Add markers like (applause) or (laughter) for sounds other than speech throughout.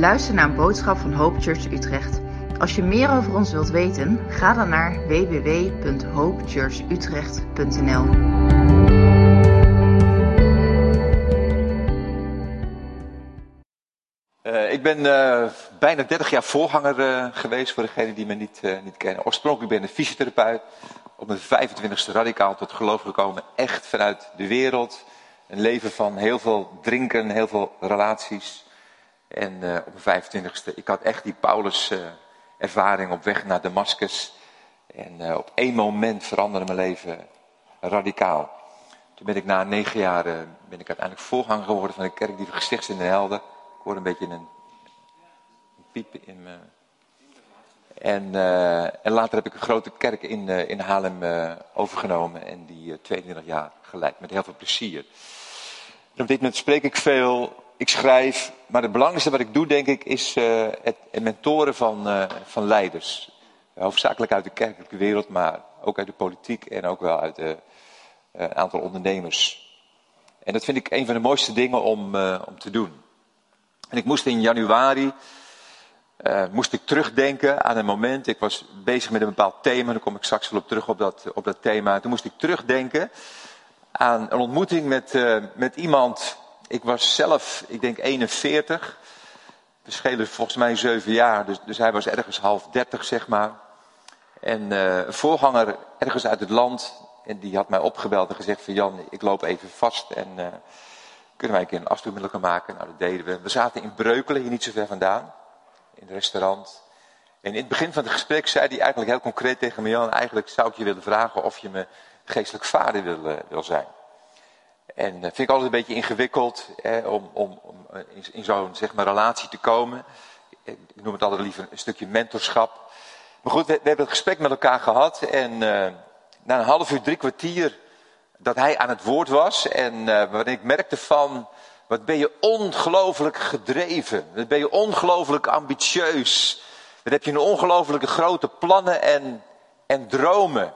luistert naar een boodschap van Hope Church Utrecht. Als je meer over ons wilt weten, ga dan naar www.hopechurchutrecht.nl. Uh, ik ben uh, bijna 30 jaar voorganger uh, geweest voor degenen die me niet, niet kennen. Oorspronkelijk ben ik fysiotherapeut. Op mijn 25ste radicaal tot geloof gekomen. Echt vanuit de wereld. Een leven van heel veel drinken, heel veel relaties. En op mijn 25ste, ik had echt die Paulus ervaring op weg naar Damascus. En op één moment veranderde mijn leven radicaal. Toen ben ik na negen jaar ben ik uiteindelijk voorganger geworden van de kerk die gesticht in de Helden. Ik hoor een beetje een, een piep in me. En, en later heb ik een grote kerk in, in Haarlem overgenomen en die 22 jaar geleid met heel veel plezier. Op dit moment spreek ik veel, ik schrijf, maar het belangrijkste wat ik doe denk ik is het, het mentoren van, van leiders. hoofdzakelijk uit de kerkelijke wereld, maar ook uit de politiek en ook wel uit de, een aantal ondernemers. En dat vind ik een van de mooiste dingen om, om te doen. En ik moest in januari, moest ik terugdenken aan een moment. Ik was bezig met een bepaald thema, daar kom ik straks wel op terug op dat, op dat thema. Toen moest ik terugdenken aan een ontmoeting met, met iemand. Ik was zelf, ik denk 41. We schelen volgens mij zeven jaar, dus, dus hij was ergens half dertig, zeg maar. En uh, een voorganger ergens uit het land, en die had mij opgebeld en gezegd van Jan, ik loop even vast en kunnen wij een keer een afspraak maken? Nou, dat deden we. We zaten in Breukelen, hier niet zo ver vandaan. In het restaurant. En in het begin van het gesprek zei hij eigenlijk heel concreet tegen me: Jan, eigenlijk zou ik je willen vragen of je me geestelijk vader wil, wil zijn. En dat uh, vind ik altijd een beetje ingewikkeld om, om, om uh, in, zo'n zeg maar, relatie te komen. Ik noem het altijd liever een stukje mentorschap. Maar goed, we, hebben het gesprek met elkaar gehad. En na een half uur, drie kwartier dat hij aan het woord was. En uh, ik merkte van, wat ben je ongelooflijk gedreven. Wat ben je ongelooflijk ambitieus. Wat heb je een ongelooflijke grote plannen en, en dromen.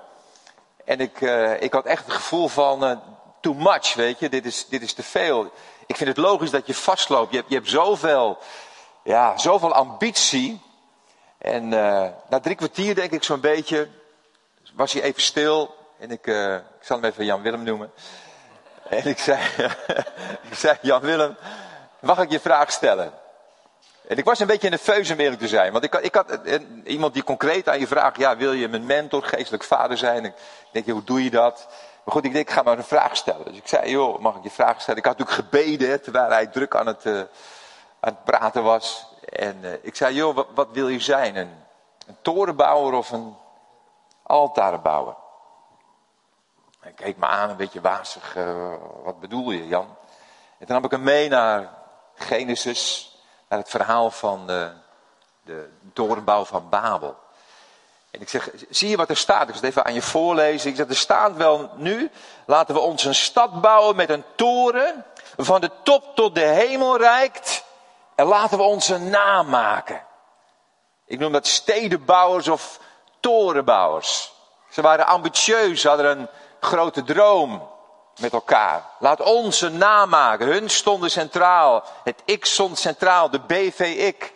En ik, ik had echt het gevoel van, too much, weet je. Dit is, dit is te veel. Ik vind het logisch dat je vastloopt. Je hebt, je hebt zoveel, ja, zoveel ambitie. En na drie kwartier denk ik zo'n beetje, was hij even stil. En ik, uh, ik zal hem even Jan Willem noemen. En ik zei, (laughs) ik zei, Jan Willem, mag ik je vraag stellen? En ik was een beetje nerveus om eerlijk te zijn. Want ik, ik had iemand die concreet aan je vraagt, ja, wil je mijn mentor, geestelijk vader zijn? Ik denk, hoe doe je dat? Maar goed, ik denk, ik ga maar een vraag stellen. Dus ik zei, joh, mag ik je vraag stellen? Ik had natuurlijk gebeden, terwijl hij druk aan het, uh, aan het praten was. En uh, ik zei, joh, wat, wil je zijn? Een, torenbouwer of een altarenbouwer? Hij keek me aan, een beetje wazig. Uh, wat bedoel je, Jan? En toen nam ik hem mee naar Genesis, naar het verhaal van de torenbouw van Babel. En ik zeg, zie je wat er staat? Ik zal het even aan je voorlezen. Ik zeg, er staat wel nu, laten we ons een stad bouwen met een toren, van de top tot de hemel reikt. En laten we onze naam maken. Ik noem dat stedenbouwers of torenbouwers. Ze waren ambitieus, hadden een grote droom met elkaar. Laat ons een naam maken. Hun stonden centraal. Het ik stond centraal. De BV-ik.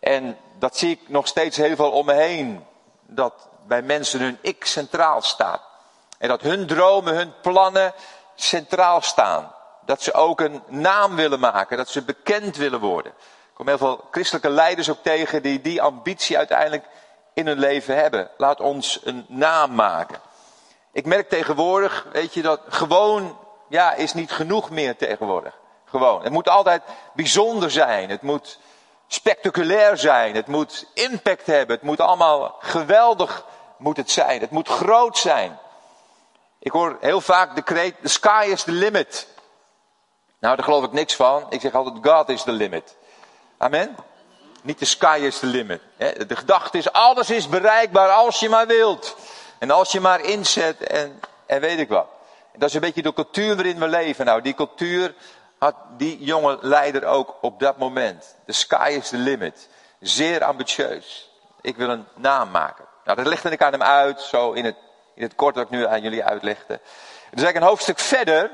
En dat zie ik nog steeds heel veel om me heen. Dat bij mensen hun ik centraal staat. En dat hun dromen, hun plannen centraal staan. Dat ze ook een naam willen maken. Dat ze bekend willen worden. Ik kom heel veel christelijke leiders ook tegen die die ambitie uiteindelijk in hun leven hebben. Laat ons een naam maken. Ik merk tegenwoordig, weet je, dat gewoon, ja, is niet genoeg meer tegenwoordig. Gewoon. Het moet altijd bijzonder zijn. Het moet spectaculair zijn. Het moet impact hebben. Het moet allemaal geweldig moet het zijn. Het moet groot zijn. Ik hoor heel vaak de kreet, the sky is the limit. Nou, daar geloof ik niks van. Ik zeg altijd, God is the limit. Amen? Niet the sky is the limit. De gedachte is, alles is bereikbaar als je maar wilt. En als je maar inzet en, en weet ik wat. Dat is een beetje de cultuur waarin we leven. Nou, die cultuur had die jonge leider ook op dat moment. The sky is the limit. Zeer ambitieus. Ik wil een naam maken. Nou, dat legde ik aan hem uit, zo in het, in het kort wat ik nu aan jullie uitlegde. Dus eigenlijk een hoofdstuk verder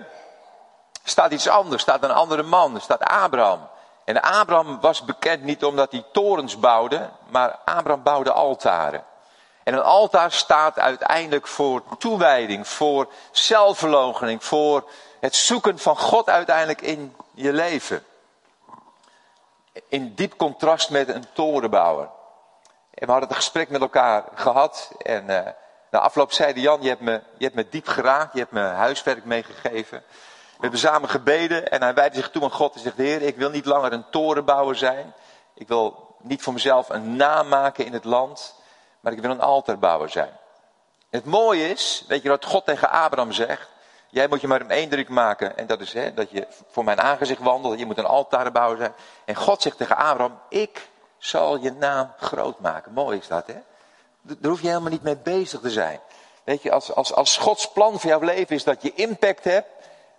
staat iets anders. Staat een andere man. Staat Abraham. En Abraham was bekend niet omdat hij torens bouwde, maar Abraham bouwde altaren. En een altaar staat uiteindelijk voor toewijding, voor zelfverloochening, voor het zoeken van God uiteindelijk in je leven. In diep contrast met een torenbouwer. En we hadden een gesprek met elkaar gehad. En uh, na afloop zeide Jan, je hebt, me, je hebt me diep geraakt, je hebt me huiswerk meegegeven. We hebben samen gebeden en hij wijde zich toe aan God en zegt, Heer, ik wil niet langer een torenbouwer zijn. Ik wil niet voor mezelf een naam maken in het land, maar ik wil een altarbouwer zijn. Het mooie is, weet je wat God tegen Abraham zegt? Jij moet je maar een indruk maken. En dat is hè, dat je voor mijn aangezicht wandelt. Je moet een altarbouwer zijn. En God zegt tegen Abraham, ik zal je naam groot maken. Mooi is dat, hè? Daar hoef je helemaal niet mee bezig te zijn. Weet je, als, als, als Gods plan voor jouw leven is dat je impact hebt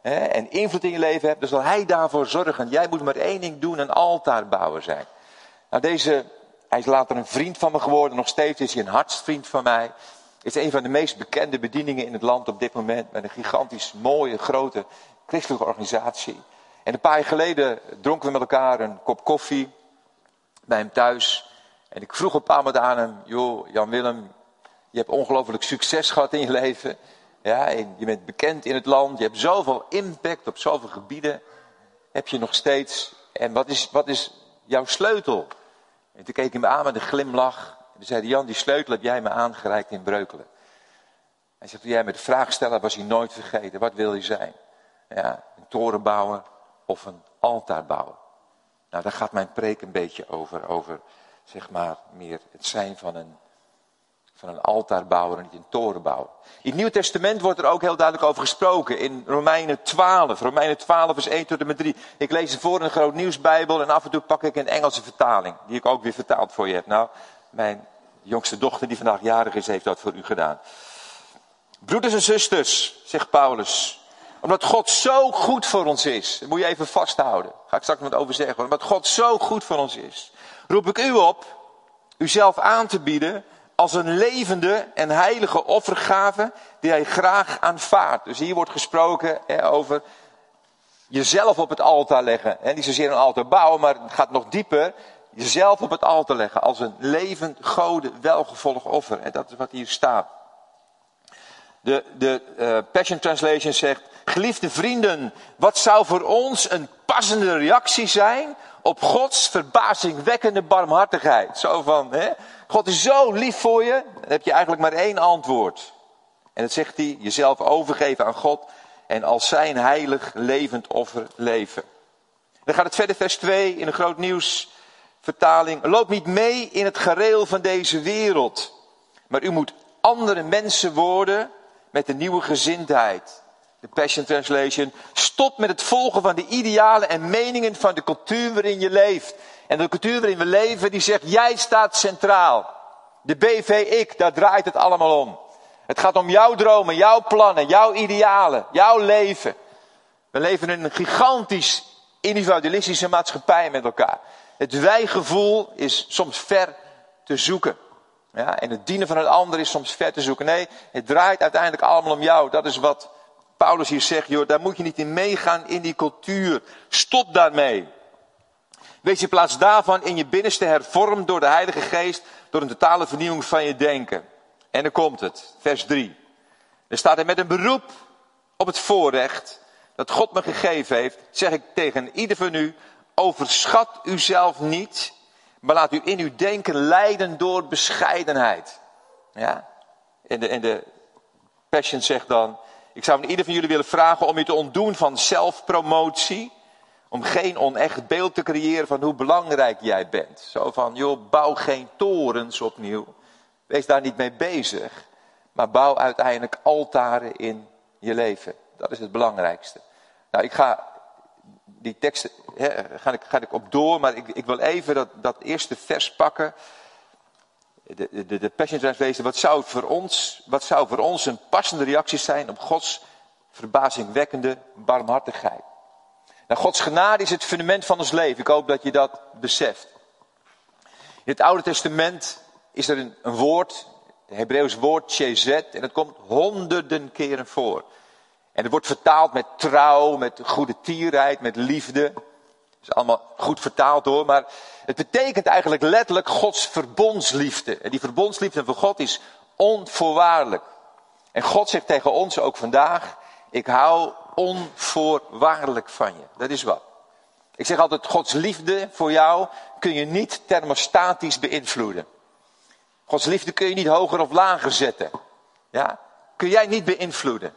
hè, en invloed in je leven hebt, dan zal Hij daarvoor zorgen. Jij moet maar één ding doen, een altarbouwer zijn. Nou, deze, hij is later een vriend van me geworden, nog steeds is hij een hartsvriend van mij. Is een van de meest bekende bedieningen in het land op dit moment, met een gigantisch mooie, grote christelijke organisatie. En een paar jaar geleden dronken we met elkaar een kop koffie bij hem thuis. En ik vroeg een paar maanden aan hem, joh, Jan Willem, je hebt ongelooflijk succes gehad in je leven. Ja, en je bent bekend in het land, je hebt zoveel impact op zoveel gebieden. Heb je nog steeds. En wat is, wat is jouw sleutel? En toen keek hij me aan met een glimlach. En toen zei Jan, die sleutel heb jij me aangereikt in Breukelen. Hij zegt, toen jij me de vraag stelde, was hij nooit vergeten. Wat wil je zijn? Ja, een torenbouwer of een altaarbouwer? Nou, daar gaat mijn preek een beetje over. Over, zeg maar, meer het zijn van een, van een altaarbouwer en niet een torenbouwer. In het Nieuw Testament wordt er ook heel duidelijk over gesproken. In Romeinen 12. Romeinen 12 is 1 tot en met 3. Ik lees het voor in een groot nieuwsbijbel en af en toe pak ik een Engelse vertaling. Die ik ook weer vertaald voor je heb. Nou, mijn jongste dochter die vandaag jarig is, heeft dat voor u gedaan. Broeders en zusters, zegt Paulus, omdat God zo goed voor ons is. Dat moet je even vasthouden. Daar ga ik straks wat over zeggen. Omdat God zo goed voor ons is. Roep ik u op uzelf aan te bieden als een levende en heilige offergave die hij graag aanvaardt. Dus hier wordt gesproken hè, over jezelf op het altaar leggen. Hè, niet zozeer een altaar bouwen, maar het gaat nog dieper. Jezelf op het altaar leggen als een levend, gode, welgevolg offer. En dat is wat hier staat. De, de uh, Passion Translation zegt, geliefde vrienden, wat zou voor ons een passende reactie zijn op Gods verbazingwekkende barmhartigheid? Zo van, hè? God is zo lief voor je, dan heb je eigenlijk maar één antwoord. En dat zegt hij, jezelf overgeven aan God en als zijn heilig levend offer leven. Dan gaat het verder, vers 2 in een groot nieuws vertaling. Loop niet mee in het gereel van deze wereld, maar u moet andere mensen worden met een nieuwe gezindheid. De Passion Translation. Stop met het volgen van de idealen en meningen van de cultuur waarin je leeft. En de cultuur waarin we leven, die zegt, jij staat centraal. De BV-ik, daar draait het allemaal om. Het gaat om jouw dromen, jouw plannen, jouw idealen, jouw leven. We leven in een gigantisch individualistische maatschappij met elkaar. Het wijgevoel is soms ver te zoeken. Ja, en het dienen van een ander is soms ver te zoeken. Nee, het draait uiteindelijk allemaal om jou. Dat is wat Paulus hier zegt. Joh, daar moet je niet in meegaan in die cultuur. Stop daarmee. Wees in plaats daarvan in je binnenste hervormd door de Heilige Geest. Door een totale vernieuwing van je denken. En dan komt het, vers 3. Er staat er met een beroep op het voorrecht dat God me gegeven heeft, zeg ik tegen ieder van u, overschat uzelf niet maar laat u in uw denken leiden door bescheidenheid. Ja? De, de Passion zegt dan, ik zou aan ieder van jullie willen vragen om je te ontdoen van zelfpromotie. Om geen onecht beeld te creëren van hoe belangrijk jij bent. Zo van, joh, bouw geen torens opnieuw. Wees daar niet mee bezig. Maar bouw uiteindelijk altaren in je leven. Dat is het belangrijkste. Nou, ik ga die tekst ga, ik, ga ik op door, maar ik, ik wil even dat, dat eerste vers pakken. De, de, de Passion Translation, wat zou, voor ons, wat zou voor ons een passende reactie zijn op Gods verbazingwekkende barmhartigheid? Nou, Gods genade is het fundament van ons leven. Ik hoop dat je dat beseft. In het Oude Testament is er een, woord, het Hebreeuws woord chezet, en het komt honderden keren voor. En het wordt vertaald met trouw, met goede tierheid, met liefde. is allemaal goed vertaald hoor, maar het betekent eigenlijk letterlijk Gods verbondsliefde. En die verbondsliefde van God is onvoorwaardelijk. En God zegt tegen ons ook vandaag, ik hou onvoorwaardelijk van je. Dat is wat. Ik zeg altijd, Gods liefde voor jou kun je niet thermostatisch beïnvloeden. Gods liefde kun je niet hoger of lager zetten. Ja? Kun jij niet beïnvloeden.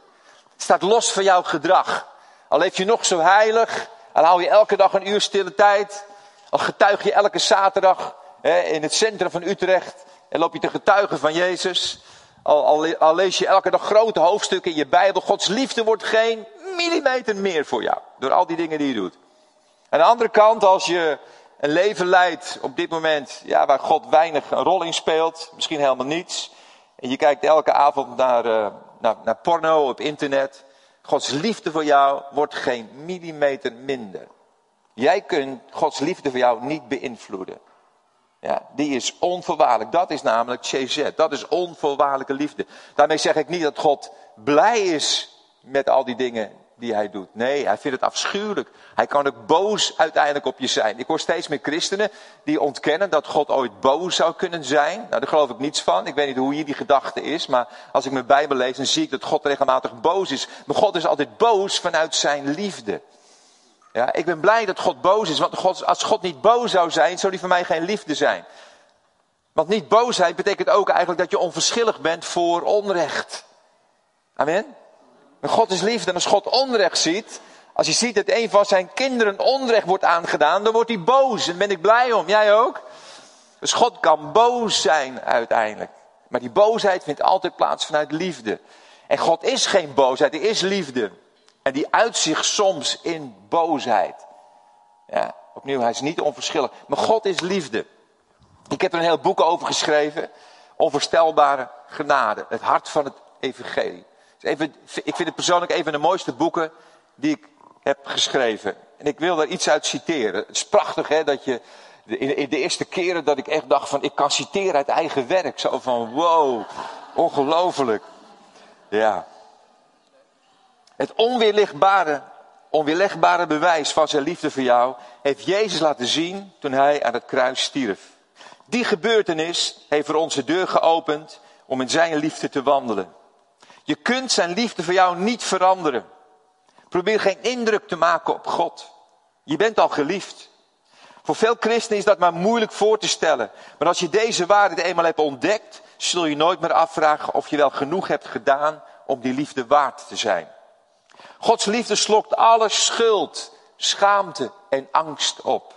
Staat los van jouw gedrag. Al leef je nog zo heilig, al hou je elke dag een uur stille tijd, al getuig je elke zaterdag hè, in het centrum van Utrecht en loop je te getuigen van Jezus. Al, al, lees je elke dag grote hoofdstukken in je Bijbel. Gods liefde wordt geen millimeter meer voor jou. Door al die dingen die je doet. Aan de andere kant, als je een leven leidt op dit moment, ja, waar God weinig een rol in speelt, misschien helemaal niets. En je kijkt elke avond naar, uh, naar, porno op internet. Gods liefde voor jou wordt geen millimeter minder. Jij kunt Gods liefde voor jou niet beïnvloeden. Ja, die is onvoorwaardelijk. Dat is namelijk Chezet. Dat is onvoorwaardelijke liefde. Daarmee zeg ik niet dat God blij is met al die dingen die hij doet. Nee, hij vindt het afschuwelijk. Hij kan ook boos uiteindelijk op je zijn. Ik hoor steeds meer christenen die ontkennen dat God ooit boos zou kunnen zijn. Nou, daar geloof ik niets van. Ik weet niet hoe hier die gedachte is, maar als ik mijn Bijbel lees, dan zie ik dat God regelmatig boos is. Maar God is altijd boos vanuit zijn liefde. Ja, ik ben blij dat God boos is, want God, als God niet boos zou zijn, zou die voor mij geen liefde zijn. Want niet boosheid betekent ook eigenlijk dat je onverschillig bent voor onrecht. Amen. God is liefde en als God onrecht ziet, als hij ziet dat een van zijn kinderen onrecht wordt aangedaan, dan wordt hij boos. En ben ik blij om. Jij ook? Dus God kan boos zijn uiteindelijk. Maar die boosheid vindt altijd plaats vanuit liefde. En God is geen boosheid, hij is liefde. En die uit zich soms in boosheid. Ja, opnieuw, hij is niet onverschillig. Maar God is liefde. Ik heb er een heel boek over geschreven. Onvoorstelbare genade. Het hart van het evangelie. Even, ik vind het persoonlijk een van de mooiste boeken die ik heb geschreven. En ik wil daar iets uit citeren. Het is prachtig hè, dat je in de eerste keren dat ik echt dacht van ik kan citeren uit eigen werk. Zo van wow, ongelooflijk. Ja. Het onweerlegbare, onweerlegbare bewijs van zijn liefde voor jou heeft Jezus laten zien toen hij aan het kruis stierf. Die gebeurtenis heeft voor ons de deur geopend om in zijn liefde te wandelen. Je kunt zijn liefde voor jou niet veranderen. Probeer geen indruk te maken op God. Je bent al geliefd. Voor veel christenen is dat maar moeilijk voor te stellen. Maar als je deze waarheid eenmaal hebt ontdekt, zul je nooit meer afvragen of je wel genoeg hebt gedaan om die liefde waard te zijn. Gods liefde slokt alle schuld, schaamte en angst op.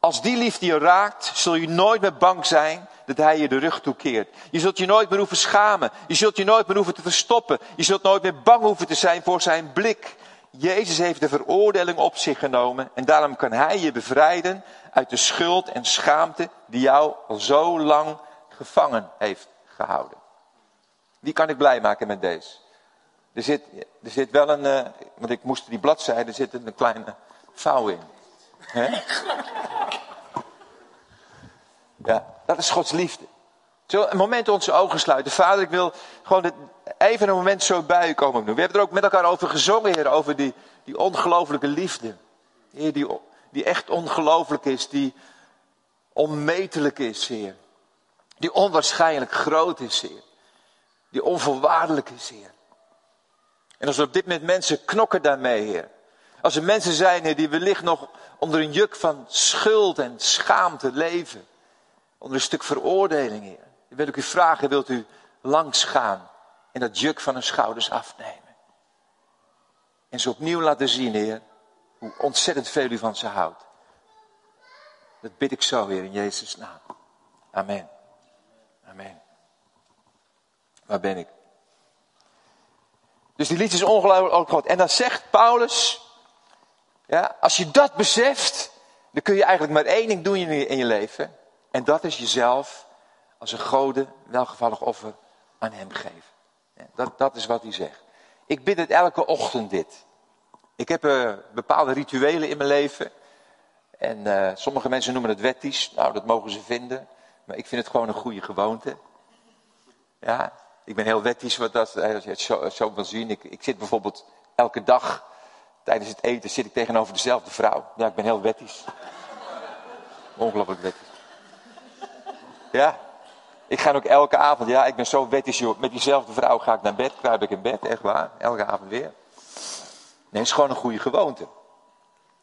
Als die liefde je raakt, zul je nooit meer bang zijn dat hij je de rug toekeert. Je zult je nooit meer hoeven schamen. Je zult je nooit meer hoeven te verstoppen. Je zult nooit meer bang hoeven te zijn voor zijn blik. Jezus heeft de veroordeling op zich genomen en daarom kan hij je bevrijden uit de schuld en schaamte die jou al zo lang gevangen heeft gehouden. Wie kan ik blij maken met deze? Er zit, er zit wel een, uh, want ik moest die bladzijde, er zit een kleine vouw in. Ja, dat is Gods liefde. Zo een moment onze ogen sluiten. Vader, ik wil gewoon even een moment zo bij u komen doen. We hebben er ook met elkaar over gezongen, Heer, over die, die ongelooflijke liefde. Heer, die, die echt ongelooflijk is, die onmetelijk is, Heer. Die onwaarschijnlijk groot is, Heer. Die onvoorwaardelijk is, Heer. En als er op dit moment mensen knokken daarmee, Heer. Als er mensen zijn, Heer, die wellicht nog onder een juk van schuld en schaamte leven. Onder een stuk veroordeling, Heer. Dan wil ik u vragen, wilt u langs gaan en dat juk van hun schouders afnemen? En ze opnieuw laten zien, Heer, hoe ontzettend veel u van ze houdt. Dat bid ik zo, Heer, in Jezus' naam. Amen. Amen. Waar ben ik? Dus die lied is ongelooflijk groot. En dan zegt Paulus, ja, als je dat beseft, dan kun je eigenlijk maar één ding doen in je leven. En dat is jezelf als een gode, welgevallig offer aan hem geven. Dat, dat is wat hij zegt. Ik bid het elke ochtend dit. Ik heb uh, bepaalde rituelen in mijn leven. En uh, sommige mensen noemen het wettisch. Nou, dat mogen ze vinden. Maar ik vind het gewoon een goede gewoonte. Ja, ik ben heel wettisch wat dat, als je het zo, zo wil zien. Ik, ik zit bijvoorbeeld elke dag Tijdens het eten zit ik tegenover dezelfde vrouw. Ja, ik ben heel wettisch. Ongelooflijk wettisch. Ja, ik ga ook elke avond, ja, ik ben zo joh. Met diezelfde vrouw ga ik naar bed, kruip ik in bed, echt waar. Elke avond weer. Nee, het is gewoon een goede gewoonte.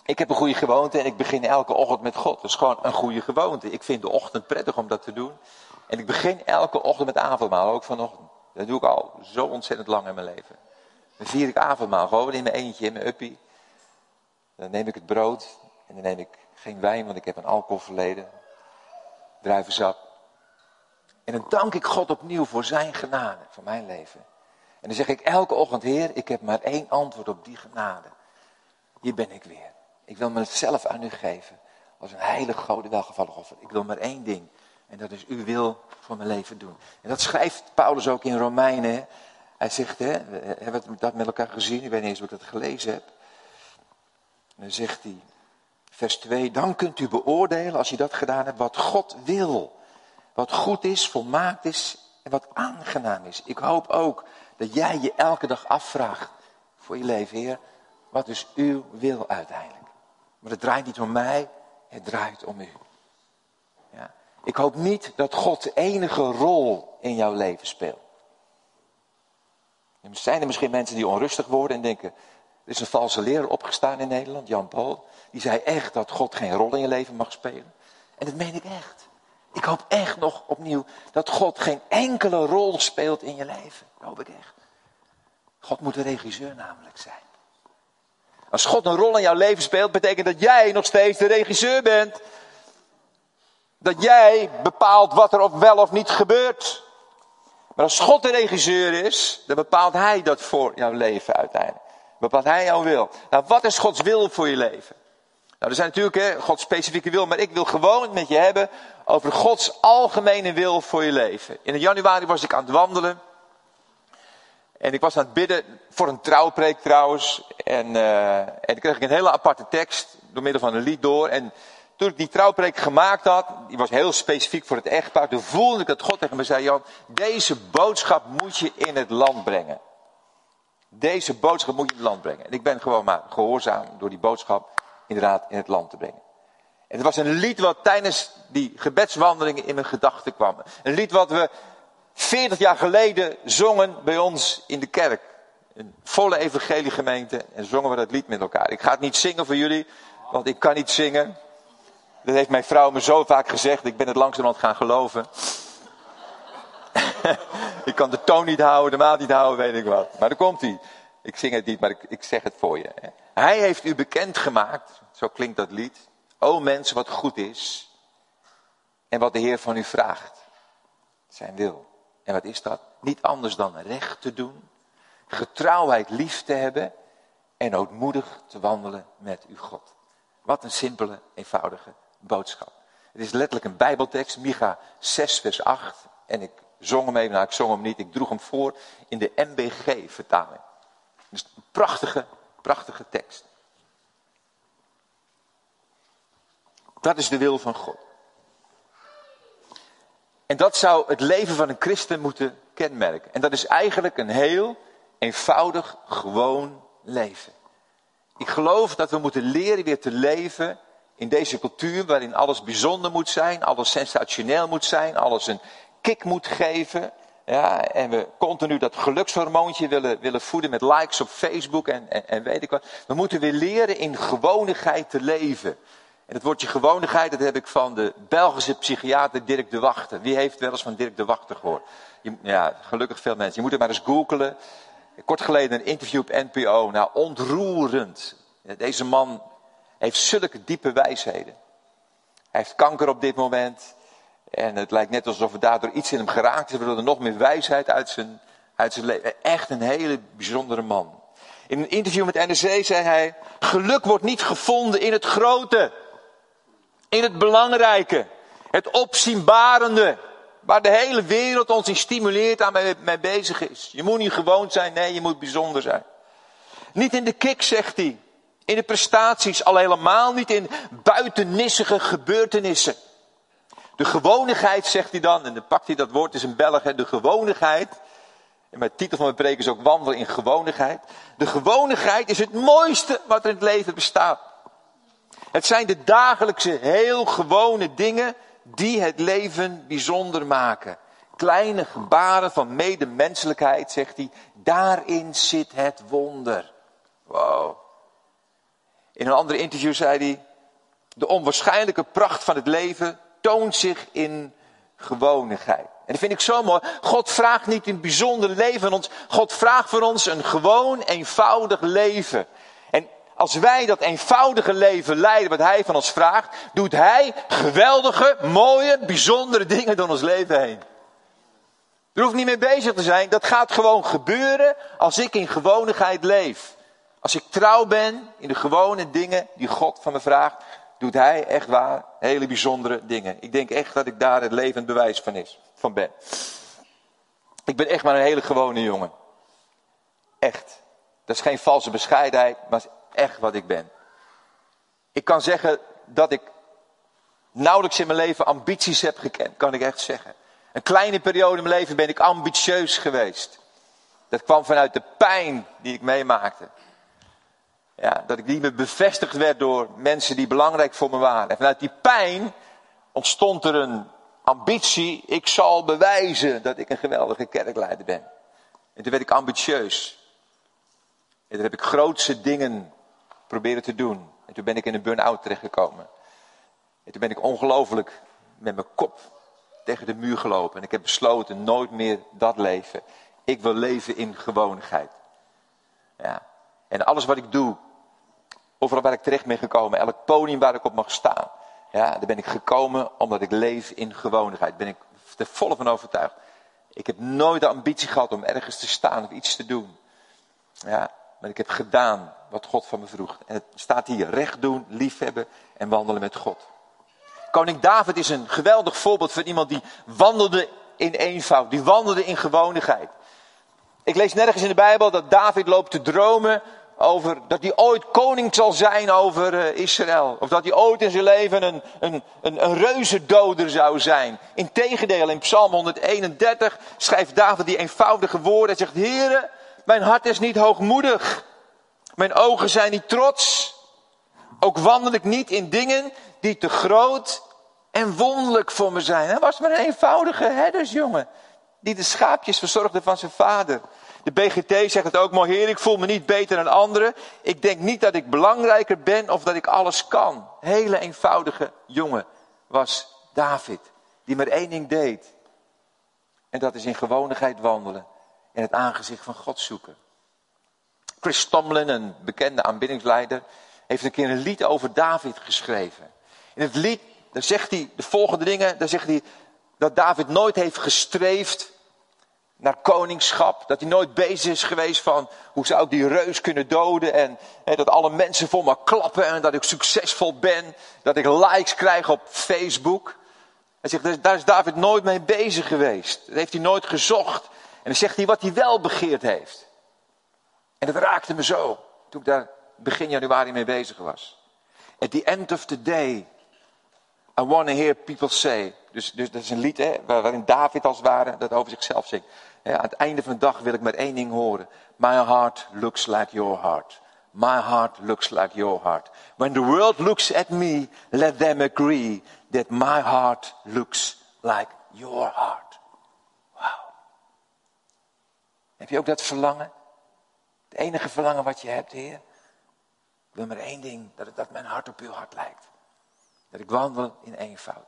Ik heb een goede gewoonte en ik begin elke ochtend met God. Dat is gewoon een goede gewoonte. Ik vind de ochtend prettig om dat te doen. En ik begin elke ochtend met avondmaal, ook vanochtend. Dat doe ik al zo ontzettend lang in mijn leven. Dan vier ik avondmaal, gewoon in mijn eentje, in mijn uppie. Dan neem ik het brood en dan neem ik geen wijn, want ik heb een alcoholverleden. Druivensap. En dan dank ik God opnieuw voor zijn genade, voor mijn leven. En dan zeg ik elke ochtend, Heer, ik heb maar één antwoord op die genade. Hier ben ik weer. Ik wil mezelf aan u geven. Als een heilig, goede, welgevallig offer. Ik wil maar één ding. En dat is uw wil voor mijn leven doen. En dat schrijft Paulus ook in Romeinen. Hij zegt, hè, we hebben dat met elkaar gezien. Ik weet niet eens hoe ik dat gelezen heb. En dan zegt hij, vers 2. Dan kunt u beoordelen, als je dat gedaan hebt, wat God wil. Wat goed is, volmaakt is en wat aangenaam is. Ik hoop ook dat jij je elke dag afvraagt voor je leven, Heer. Wat is uw wil uiteindelijk? Maar het draait niet om mij, het draait om u. Ja. Ik hoop niet dat God enige rol in jouw leven speelt. Er zijn er misschien mensen die onrustig worden en denken, er is een valse leraar opgestaan in Nederland, Jan Paul. Die zei echt dat God geen rol in je leven mag spelen. En dat meen ik echt. Ik hoop echt nog opnieuw dat God geen enkele rol speelt in je leven. Dat hoop ik echt. God moet de regisseur namelijk zijn. Als God een rol in jouw leven speelt, betekent dat jij nog steeds de regisseur bent. Dat jij bepaalt wat er of wel of niet gebeurt. Maar als God de regisseur is, dan bepaalt Hij dat voor jouw leven uiteindelijk. Bepaalt Hij jouw wil. Nou, wat is Gods wil voor je leven? Nou, er zijn natuurlijk hè, Gods specifieke wil, maar ik wil gewoon met je hebben over Gods algemene wil voor je leven. In januari was ik aan het wandelen. En ik was aan het bidden voor een trouwpreek trouwens. En, uh, en dan kreeg ik een hele aparte tekst door middel van een lied door. En toen ik die trouwpreek gemaakt had, die was heel specifiek voor het echtpaar. Toen voelde ik dat God tegen me zei, Jan, deze boodschap moet je in het land brengen. Deze boodschap moet je in het land brengen. En ik ben gewoon maar gehoorzaam door die boodschap inderdaad in het land te brengen. Het was een lied wat tijdens die gebedswandelingen in mijn gedachten kwam. Een lied wat we 40 jaar geleden zongen bij ons in de kerk. Een volle evangeliegemeente en zongen we dat lied met elkaar. Ik ga het niet zingen voor jullie, want ik kan niet zingen. Dat heeft mijn vrouw me zo vaak gezegd, ik ben het langzamerhand gaan geloven. (laughs) ik kan de toon niet houden, de maat niet houden, weet ik wat. Maar dan komt hij. Ik zing het niet, maar ik, ik zeg het voor je. Hij heeft u bekendgemaakt, zo klinkt dat lied. O mensen, wat goed is. En wat de Heer van u vraagt. Zijn wil. En wat is dat? Niet anders dan recht te doen, getrouwheid lief te hebben en ootmoedig te wandelen met uw God. Wat een simpele, eenvoudige boodschap. Het is letterlijk een bijbeltekst, Micha 6 vers 8. En ik zong hem even, nou ik zong hem niet, ik droeg hem voor in de MBG vertaling. Dus een prachtige, prachtige tekst. Dat is de wil van God. En dat zou het leven van een christen moeten kenmerken. En dat is eigenlijk een heel eenvoudig, gewoon leven. Ik geloof dat we moeten leren weer te leven in deze cultuur waarin alles bijzonder moet zijn, alles sensationeel moet zijn, alles een kick moet geven. Ja, en we continu dat gelukshormoontje willen, willen voeden met likes op Facebook en, en, en weet ik wat. We moeten weer leren in gewonigheid te leven. En het woordje gewonigheid, dat heb ik van de Belgische psychiater Dirk de Wachter. Wie heeft wel eens van Dirk de Wachter gehoord? Ja, gelukkig veel mensen. Je moet het maar eens googelen. Kort geleden een interview op NPO. Nou, ontroerend. Deze man heeft zulke diepe wijsheden. Hij heeft kanker op dit moment. En het lijkt net alsof er daardoor iets in hem geraakt is. Waardoor er nog meer wijsheid uit zijn, uit zijn leven. Echt een hele bijzondere man. In een interview met NRC zei hij: Geluk wordt niet gevonden in het grote in het belangrijke, het opzienbarende, waar de hele wereld ons in stimuleert aan mee, bezig is. Je moet niet gewoon zijn, nee, je moet bijzonder zijn. Niet in de kick, zegt hij. In de prestaties, al helemaal niet in buitennissige gebeurtenissen. De gewonigheid, zegt hij dan, en dan pakt hij dat woord, is een Belg, de gewonigheid. En mijn titel van mijn preek is ook wandelen in gewonigheid. De gewonigheid is het mooiste wat er in het leven bestaat. Het zijn de dagelijkse, heel gewone dingen die het leven bijzonder maken. Kleine gebaren van medemenselijkheid, zegt hij, daarin zit het wonder. Wow. In een ander interview zei hij, de onwaarschijnlijke pracht van het leven toont zich in gewonigheid. En dat vind ik zo mooi. God vraagt niet een bijzonder leven van ons. God vraagt van ons een gewoon, eenvoudig leven. Als wij dat eenvoudige leven leiden wat Hij van ons vraagt, doet Hij geweldige, mooie, bijzondere dingen door ons leven heen. Er hoeft niet mee bezig te zijn. Dat gaat gewoon gebeuren als ik in gewonigheid leef. Als ik trouw ben in de gewone dingen die God van me vraagt, doet Hij echt waar hele bijzondere dingen. Ik denk echt dat ik daar het levend bewijs van, is, van ben. Ik ben echt maar een hele gewone jongen. Echt. Dat is geen valse bescheidenheid, maar echt wat ik ben. Ik kan zeggen dat ik nauwelijks in mijn leven ambities heb gekend, kan ik echt zeggen. Een kleine periode in mijn leven ben ik ambitieus geweest. Dat kwam vanuit de pijn die ik meemaakte. Ja, dat ik niet meer bevestigd werd door mensen die belangrijk voor me waren. En vanuit die pijn ontstond er een ambitie. Ik zal bewijzen dat ik een geweldige kerkleider ben. En toen werd ik ambitieus. En toen heb ik grootse dingen proberen te doen. En toen ben ik in een burn-out terechtgekomen. En toen ben ik ongelooflijk met mijn kop tegen de muur gelopen. En ik heb besloten nooit meer dat leven. Ik wil leven in gewonigheid. Ja. En alles wat ik doe, overal waar ik terecht ben gekomen, elk podium waar ik op mag staan. Ja, daar ben ik gekomen omdat ik leef in gewonigheid. Daar ben ik er volle van overtuigd. Ik heb nooit de ambitie gehad om ergens te staan of iets te doen. Ja, maar ik heb gedaan wat God van me vroeg. En het staat hier, recht doen, liefhebben en wandelen met God. Koning David is een geweldig voorbeeld van iemand die wandelde in eenvoud, die wandelde in gewonigheid. Ik lees nergens in de Bijbel dat David loopt te dromen over dat hij ooit koning zal zijn over uh, Israël. Of dat hij ooit in zijn leven een, een, een, een reuzendoder zou zijn. Integendeel, in Psalm 131 schrijft David die eenvoudige woorden. Hij zegt, Heere, mijn hart is niet hoogmoedig. Mijn ogen zijn niet trots. Ook wandel ik niet in dingen die te groot en wonderlijk voor me zijn. Hij was maar een eenvoudige herdersjongen. Die de schaapjes verzorgde van zijn vader. De BGT zegt het ook mooi, heer, ik voel me niet beter dan anderen. Ik denk niet dat ik belangrijker ben of dat ik alles kan. Hele eenvoudige jongen was David, die maar één ding deed. En dat is in gewonigheid wandelen en het aangezicht van God zoeken. Chris Tomlin, een bekende aanbiddingsleider, heeft een keer een lied over David geschreven. In het lied, zegt hij de volgende dingen, daar zegt hij dat David nooit heeft gestreefd naar koningschap. Dat hij nooit bezig is geweest van hoe zou ik die reus kunnen doden. En dat alle mensen voor me klappen en dat ik succesvol ben. Dat ik likes krijg op Facebook. Hij zegt, daar is David nooit mee bezig geweest. Dat heeft hij nooit gezocht. En dan zegt hij wat hij wel begeerd heeft. En dat raakte me zo. Toen ik daar begin januari mee bezig was. At the end of the day. I want to hear people say. Dus, dus dat is een lied hè, waarin David als het ware dat over zichzelf zingt. Ja, aan het einde van de dag wil ik maar één ding horen. My heart looks like your heart. My heart looks like your heart. When the world looks at me, let them agree that my heart looks like your heart. Heb je ook dat verlangen? Het enige verlangen wat je hebt, Heer? Ik wil maar één ding, dat, dat mijn hart op uw hart lijkt. Dat ik wandel in eenvoud.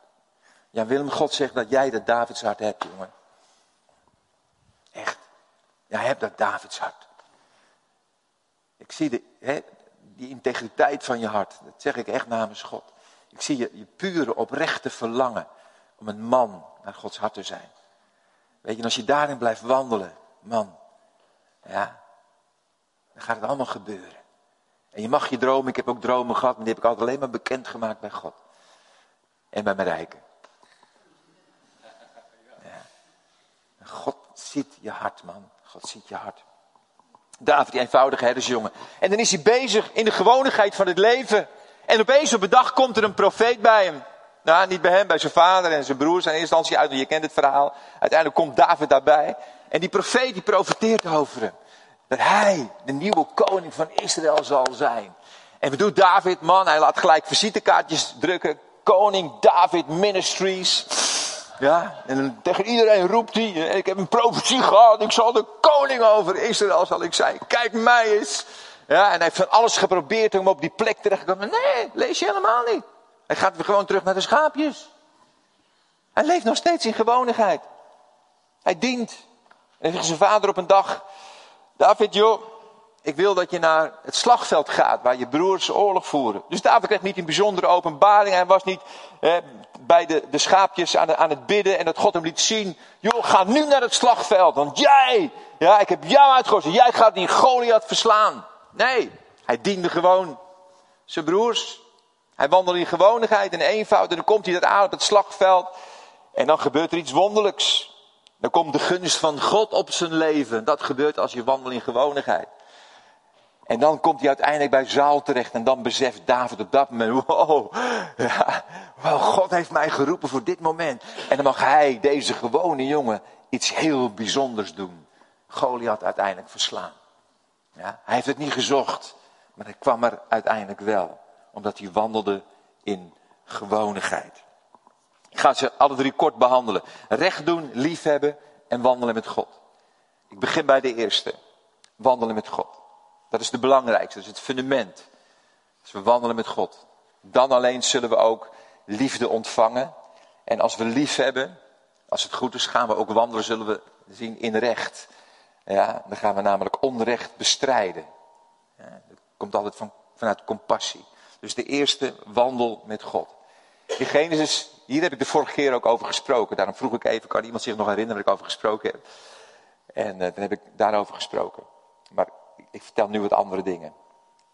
Ja, Willem, God zegt dat jij dat Davids hart hebt, jongen. Echt. Jij hebt dat Davids hart. Ik zie de, die integriteit van je hart. Dat zeg ik echt namens God. Ik zie je, je pure, oprechte verlangen om een man naar Gods hart te zijn. Weet je, als je daarin blijft wandelen, man, ja, dan gaat het allemaal gebeuren. En je mag je dromen, ik heb ook dromen gehad, maar die heb ik altijd alleen maar bekendgemaakt bij God. En bij mijn rijken. God ziet je hart, man. God ziet je hart. David, die eenvoudige herdersjongen. En dan is hij bezig in de gewonigheid van het leven. En opeens op een dag komt er een profeet bij hem. Nou, niet bij hem, bij zijn vader en zijn broers. In eerste instantie uit, je kent het verhaal. Uiteindelijk komt David daarbij. En die profeet die profeteert over hem. Dat hij de nieuwe koning van Israël zal zijn. En wat doet David, man? Hij laat gelijk visitekaartjes drukken. Koning David Ministries. Ja, en tegen iedereen roept hij, ik heb een profetie gehad, ik zal de koning over Israël zal ik zijn. Kijk mij eens. Ja, en hij heeft van alles geprobeerd om op die plek terecht te komen. Nee, lees je helemaal niet. Hij gaat weer gewoon terug naar de schaapjes. Hij leeft nog steeds in gewonigheid. Hij dient. En zegt zijn vader op een dag, David joh, ik wil dat je naar het slagveld gaat waar je broers oorlog voeren. Dus David kreeg niet een bijzondere openbaring. Hij was niet bij de, de schaapjes aan, aan, het bidden en dat God hem liet zien. Joh, ga nu naar het slagveld, want jij, ja, ik heb jou uitgekozen. Jij gaat die Goliath verslaan. Nee, hij diende gewoon zijn broers. Hij wandelde in gewonigheid en eenvoud en dan komt hij daar aan op het slagveld. En dan gebeurt er iets wonderlijks. Dan komt de gunst van God op zijn leven. Dat gebeurt als je wandelt in gewonigheid. En dan komt hij uiteindelijk bij Zaal terecht en dan beseft David op dat moment, wow, (laughs) ja, God heeft mij geroepen voor dit moment. En dan mag hij, deze gewone jongen, iets heel bijzonders doen. Goliath uiteindelijk verslaan. Ja, hij heeft het niet gezocht, maar hij kwam er uiteindelijk wel. Omdat hij wandelde in gewonigheid. Ik ga ze alle drie kort behandelen. Recht doen, liefhebben en wandelen met God. Ik begin bij de eerste. Wandelen met God. Dat is de belangrijkste, dat is het fundament. Als we wandelen met God. Dan alleen zullen we ook liefde ontvangen. En als we lief hebben, als het goed is, gaan we ook wandelen, zullen we zien in recht. Ja, dan gaan we namelijk onrecht bestrijden. Ja, dat komt altijd van, vanuit compassie. Dus de eerste, wandel met God. In Genesis, hier heb ik de vorige keer ook over gesproken. Daarom vroeg ik even, kan iemand zich nog herinneren waar ik over gesproken heb? En uh, dan heb ik daarover gesproken. Maar ik vertel nu wat andere dingen.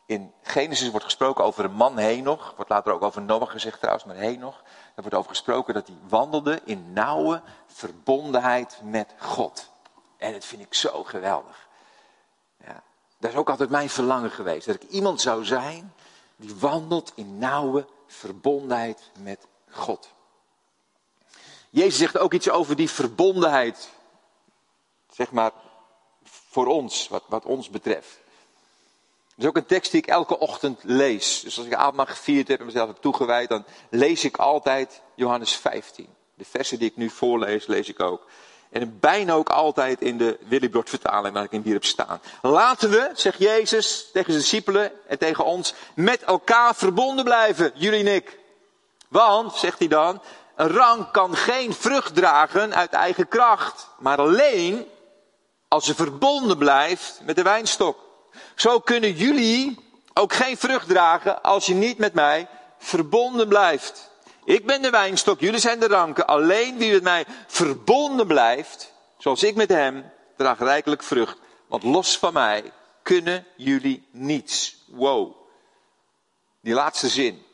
In Genesis wordt gesproken over een man Henoch. Wordt later ook over Noach gezegd trouwens, maar Henoch. Er wordt over gesproken dat hij wandelde in nauwe verbondenheid met God. En dat vind ik zo geweldig. Ja, dat is ook altijd mijn verlangen geweest. Dat ik iemand zou zijn die wandelt in nauwe verbondenheid met God. Jezus zegt ook iets over die verbondenheid. Zeg maar voor ons, wat, wat ons betreft. Dat is ook een tekst die ik elke ochtend lees. Dus als ik avondmaal gevierd heb en mezelf heb toegewijd, dan lees ik altijd Johannes 15. De versen die ik nu voorlees, lees ik ook. En bijna ook altijd in de Willibrord vertaling waar ik hem hier heb staan. Laten we, zegt Jezus tegen zijn discipelen en tegen ons, met elkaar verbonden blijven, jullie en ik. Want, zegt hij dan, een rank kan geen vrucht dragen uit eigen kracht, maar alleen als ze verbonden blijft met de wijnstok. Zo kunnen jullie ook geen vrucht dragen als je niet met mij verbonden blijft. Ik ben de wijnstok, jullie zijn de ranken. Alleen wie met mij verbonden blijft, zoals ik met hem, draagt rijkelijk vrucht. Want los van mij kunnen jullie niets. Wow. Die laatste zin.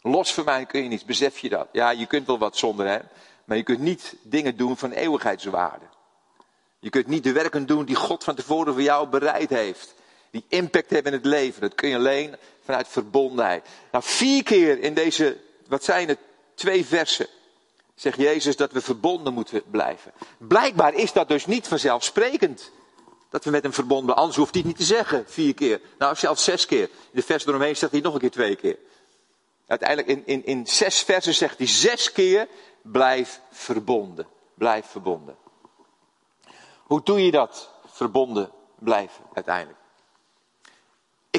Los van mij kun je niets. Besef je dat? Ja, je kunt wel wat zonder hem. Maar je kunt niet dingen doen van eeuwigheidswaarde. Je kunt niet de werken doen die God van tevoren voor jou bereid heeft. Die impact hebben in het leven. Dat kun je alleen vanuit verbondenheid. Nou, vier keer in deze, wat zijn het, twee versen. Zegt Jezus dat we verbonden moeten blijven. Blijkbaar is dat dus niet vanzelfsprekend. Dat we met hem verbonden. Anders hoeft hij het niet te zeggen. Vier keer. Nou, zelfs zes keer. In de vers eromheen zegt hij nog een keer twee keer. Uiteindelijk in, in, in zes versen zegt hij zes keer. Blijf verbonden. Blijf verbonden. Hoe doe je dat? Verbonden blijven uiteindelijk.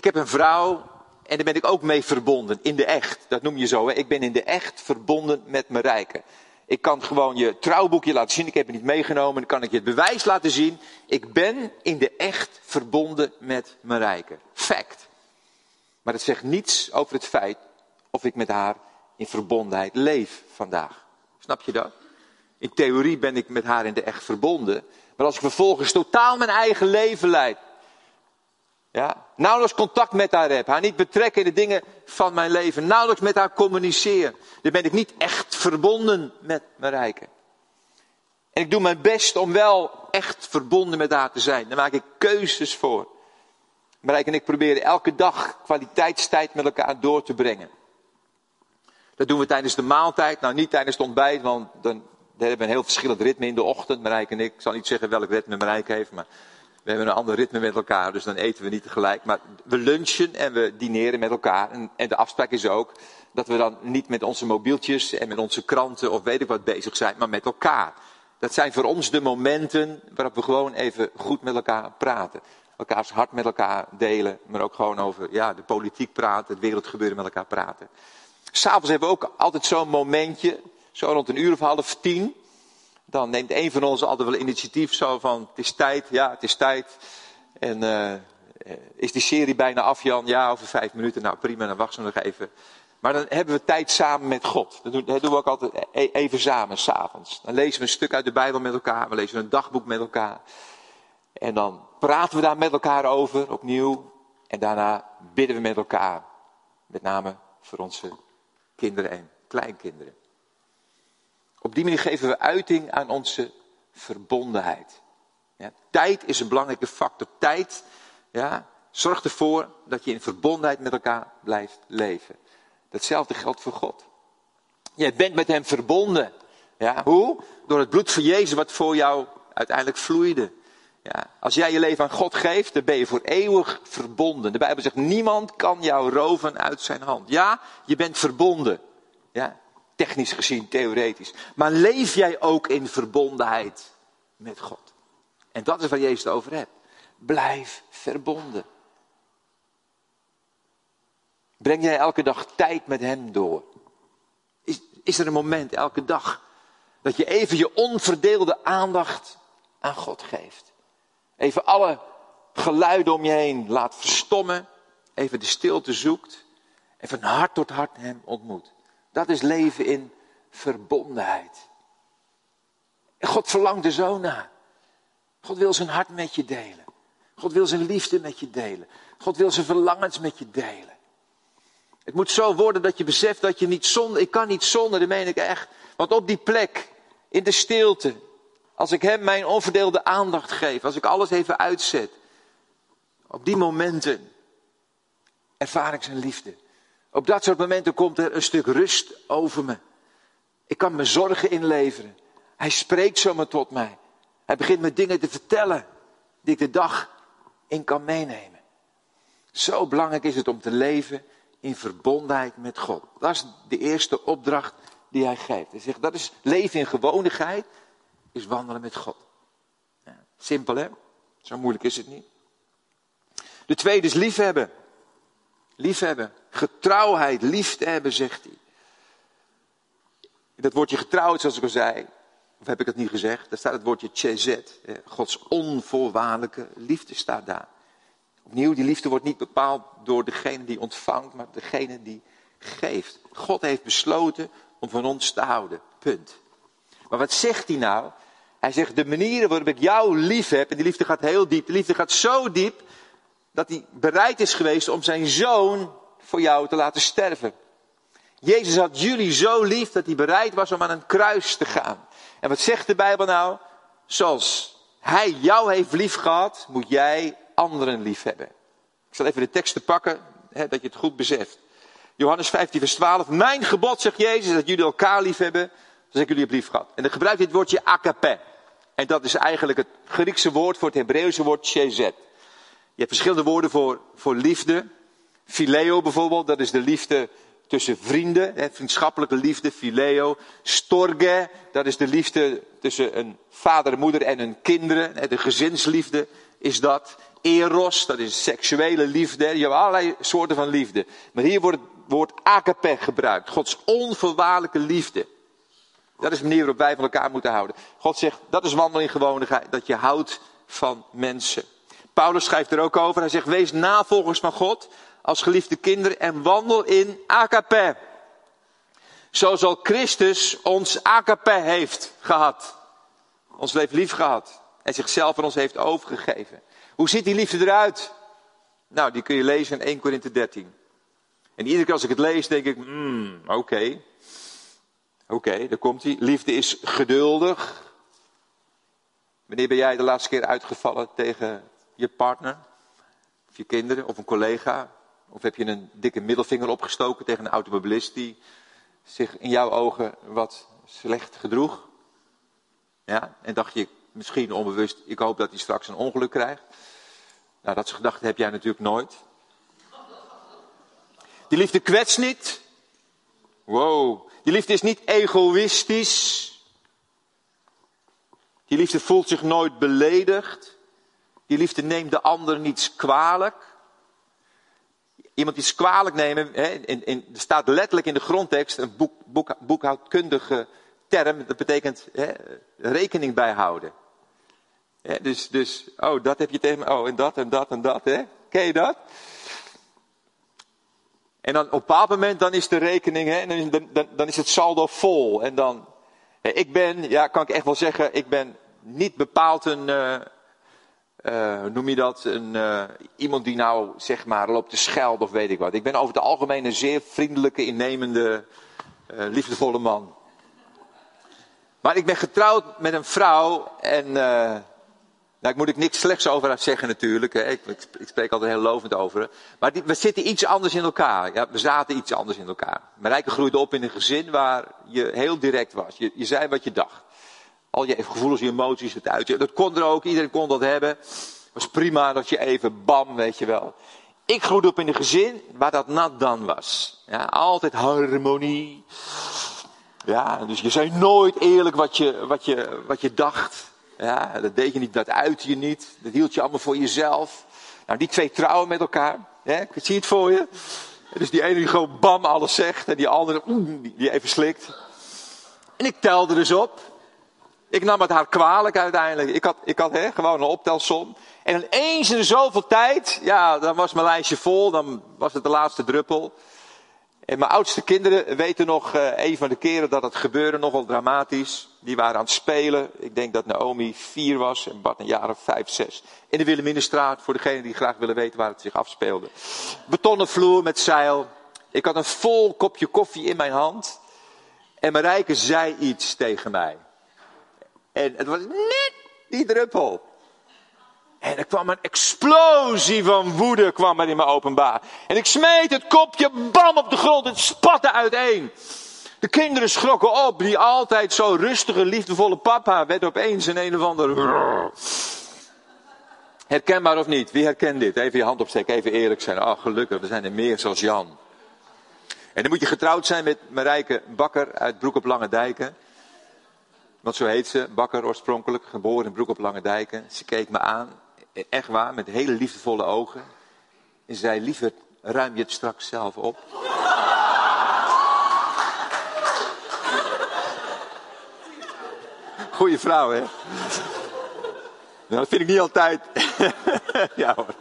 Ik heb een vrouw en daar ben ik ook mee verbonden, in de echt. Dat noem je zo, hè? ik ben in de echt verbonden met mijn rijken. Ik kan gewoon je trouwboekje laten zien, ik heb het niet meegenomen, dan kan ik je het bewijs laten zien. Ik ben in de echt verbonden met mijn rijken. Fact. Maar het zegt niets over het feit of ik met haar in verbondenheid leef vandaag. Snap je dat? In theorie ben ik met haar in de echt verbonden, maar als ik vervolgens totaal mijn eigen leven leid. Ja, nauwelijks contact met haar heb. Haar niet betrekken in de dingen van mijn leven. Nauwelijks met haar communiceren. Dan ben ik niet echt verbonden met rijken. En ik doe mijn best om wel echt verbonden met haar te zijn. Daar maak ik keuzes voor. Marijk en ik proberen elke dag kwaliteitstijd met elkaar door te brengen. Dat doen we tijdens de maaltijd. Nou, niet tijdens het ontbijt, want dan we hebben een heel verschillend ritme in de ochtend, Marijke en ik. Ik zal niet zeggen welk ritme Marijke heeft, maar we hebben een ander ritme met elkaar, dus dan eten we niet tegelijk. Maar we lunchen en we dineren met elkaar. En, en de afspraak is ook dat we dan niet met onze mobieltjes en met onze kranten of weet ik wat bezig zijn, maar met elkaar. Dat zijn voor ons de momenten waarop we gewoon even goed met elkaar praten. Elkaars hart met elkaar delen, maar ook gewoon over ja, de politiek praten, het wereldgebeuren met elkaar praten. S'avonds hebben we ook altijd zo'n momentje, zo rond een uur of half tien. Dan neemt een van ons altijd wel initiatief zo van, het is tijd, ja, het is tijd. En uh, is die serie bijna af, Jan? Ja, over vijf minuten. Nou, prima, dan wachten we nog even. Maar dan hebben we tijd samen met God. Dat doen, dat doen we ook altijd e-, even samen, s'avonds. Dan lezen we een stuk uit de Bijbel met elkaar. We lezen een dagboek met elkaar. En dan praten we daar met elkaar over, opnieuw. En daarna bidden we met elkaar. Met name voor onze kinderen en kleinkinderen. Op die manier geven we uiting aan onze verbondenheid. Ja, tijd is een belangrijke factor. Tijd ja, zorgt ervoor dat je in verbondenheid met elkaar blijft leven. Datzelfde geldt voor God. Jij bent met Hem verbonden. Ja, hoe? Door het bloed van Jezus wat voor jou uiteindelijk vloeide. Ja, als jij je leven aan God geeft, dan ben je voor eeuwig verbonden. De Bijbel zegt, niemand kan jou roven uit zijn hand. Ja, je bent verbonden. Ja, technisch gezien, theoretisch. Maar leef jij ook in verbondenheid met God? En dat is waar Jezus het over hebt. Blijf verbonden. Breng jij elke dag tijd met Hem door? Is, is er een moment elke dag dat je even je onverdeelde aandacht aan God geeft? Even alle geluiden om je heen laat verstommen. Even de stilte zoekt. En van hart tot hart Hem ontmoet. Dat is leven in verbondenheid. En God verlangt er zo naar. God wil zijn hart met je delen. God wil zijn liefde met je delen. God wil zijn verlangens met je delen. Het moet zo worden dat je beseft dat je niet zonder, ik kan niet zonder, dat meen ik echt. Want op die plek, in de stilte, als ik hem mijn onverdeelde aandacht geef, als ik alles even uitzet, op die momenten ervaar ik zijn liefde. Op dat soort momenten komt er een stuk rust over me. Ik kan mijn zorgen inleveren. Hij spreekt zomaar tot mij. Hij begint me dingen te vertellen die ik de dag in kan meenemen. Zo belangrijk is het om te leven in verbondenheid met God. Dat is de eerste opdracht die hij geeft. Hij zegt, dat is leven in gewonigheid, is wandelen met God. Ja, simpel hè? Zo moeilijk is het niet. De tweede is liefhebben. Liefhebben. Getrouwheid, liefde hebben, zegt hij. Dat woordje getrouwd, zoals ik al zei, of heb ik het niet gezegd? Daar staat het woordje chezet. Gods onvoorwaardelijke liefde staat daar. Opnieuw, die liefde wordt niet bepaald door degene die ontvangt, maar degene die geeft. God heeft besloten om van ons te houden. Punt. Maar wat zegt hij nou? Hij zegt, de manieren waarop ik jou lief heb, en die liefde gaat heel diep, de liefde gaat zo diep, dat hij bereid is geweest om zijn zoon voor jou te laten sterven. Jezus had jullie zo lief dat hij bereid was om aan een kruis te gaan. En wat zegt de Bijbel nou? Zoals hij jou heeft lief gehad, moet jij anderen lief hebben. Ik zal even de teksten pakken, hè, dat je het goed beseft. Johannes 15, vers 12. Mijn gebod, zegt Jezus, dat jullie elkaar lief hebben, zoals ik jullie heb lief gehad. En dan gebruikt dit woordje agape. En dat is eigenlijk het Griekse woord voor het Hebreeuwse woord shezet. Je hebt verschillende woorden voor, voor liefde. Phileo bijvoorbeeld, dat is de liefde tussen vrienden, hè, vriendschappelijke liefde, phileo. Storge, dat is de liefde tussen een vader moeder en hun kinderen, hè, de gezinsliefde is dat. Eros, dat is seksuele liefde. Je hebt allerlei soorten van liefde. Maar hier wordt het woord agape gebruikt. Gods onvoorwaardelijke liefde. Dat is de manier waarop wij van elkaar moeten houden. God zegt, dat is wandeling gewonigheid, dat je houdt van mensen. Paulus schrijft er ook over. Hij zegt, wees navolgers van God als geliefde kinderen en wandel in agape. Zo zal Christus ons agape heeft gehad. Ons leven lief gehad. En zichzelf aan ons heeft overgegeven. Hoe ziet die liefde eruit? Nou, die kun je lezen in 1 Korinthe 13. En iedere keer als ik het lees, denk ik, hmm, oké. Oké, daar komt hij. Liefde is geduldig. Wanneer ben jij de laatste keer uitgevallen tegen je partner? Of je kinderen, of een collega? Of heb je een dikke middelvinger opgestoken tegen een automobilist die zich in jouw ogen wat slecht gedroeg? Ja, en dacht je misschien onbewust, ik hoop dat hij straks een ongeluk krijgt. Nou, dat gedachte heb jij natuurlijk nooit. Die liefde kwetst niet. Wow. Die liefde is niet egoïstisch. Die liefde voelt zich nooit beledigd. Die liefde neemt de ander niets kwalijk. Iemand iets kwalijk nemen, hè, in, in, er staat letterlijk in de grondtekst een boek, boek, boekhoudkundige term, dat betekent hè, rekening bijhouden. dus, dus, oh, dat heb je tegen me, oh, en dat en dat en dat, hè? Ken je dat? En dan op een bepaald moment, dan is de rekening, hè, dan, dan, dan is het saldo vol. En dan, ik ben, ja, kan ik echt wel zeggen, ik ben niet bepaald een, uh, uh, noem je dat, een, uh, iemand die nou, zeg maar, loopt te schelden of weet ik wat. Ik ben over het algemeen een zeer vriendelijke, innemende, liefdevolle man. Maar ik ben getrouwd met een vrouw en, nou, ik moet ik niks slechts over haar zeggen natuurlijk. Hè. Ik, ik, spreek altijd heel lovend over. Maar die, we zitten iets anders in elkaar. Ja, we zaten iets anders in elkaar. Marijke groeide op in een gezin waar je heel direct was. Je, je zei wat je dacht. Al je gevoelens, je emoties, het uit. Dat kon er ook, iedereen kon dat hebben. Was prima dat je even bam, weet je wel. Ik groeide op in een gezin waar dat nat dan was. Ja, altijd harmonie. Ja, dus je zei nooit eerlijk wat je, wat je, wat je dacht. Ja, dat deed je niet, dat uitte je niet. Dat hield je allemaal voor jezelf. Nou, die twee trouwen met elkaar. Hè? Zie het voor je? Dus die ene die gewoon bam alles zegt. En die andere die even slikt. En ik telde dus op. Ik nam het haar kwalijk uiteindelijk. Ik had, ik had hè, gewoon een optelsom. En eens in zoveel tijd, ja, dan was mijn lijstje vol. Dan was het de laatste druppel. En mijn oudste kinderen weten nog uh, een van de keren dat het gebeurde, nogal dramatisch. Die waren aan het spelen. Ik denk dat Naomi vier was en Bart een jaar of vijf, zes. In de Willeminenstraat, voor degenen die graag willen weten waar het zich afspeelde. Betonnen vloer met zeil. Ik had een vol kopje koffie in mijn hand. En Marijke zei iets tegen mij. En het was net die druppel. En er kwam een explosie van woede kwam er in me openbaar. En ik smeet het kopje bam op de grond. Het spatte uiteen. De kinderen schrokken op. Die altijd zo rustige, liefdevolle papa werd opeens een een of ander... (laughs) Herkenbaar of niet? Wie herkent dit? Even je hand opsteken, even eerlijk zijn. Ach, gelukkig, we zijn er meer zoals Jan. En dan moet je getrouwd zijn met Marijke Bakker uit Broek op Lange Dijken. Want zo heet ze, Bakker oorspronkelijk, geboren in Broek op Lange Dijken. Ze keek me aan echt waar, met hele liefdevolle ogen. En zei, liever ruim je het straks zelf op. (laughs) Goeie vrouw, hè? Nou, dat vind ik niet altijd. (laughs) ja hoor.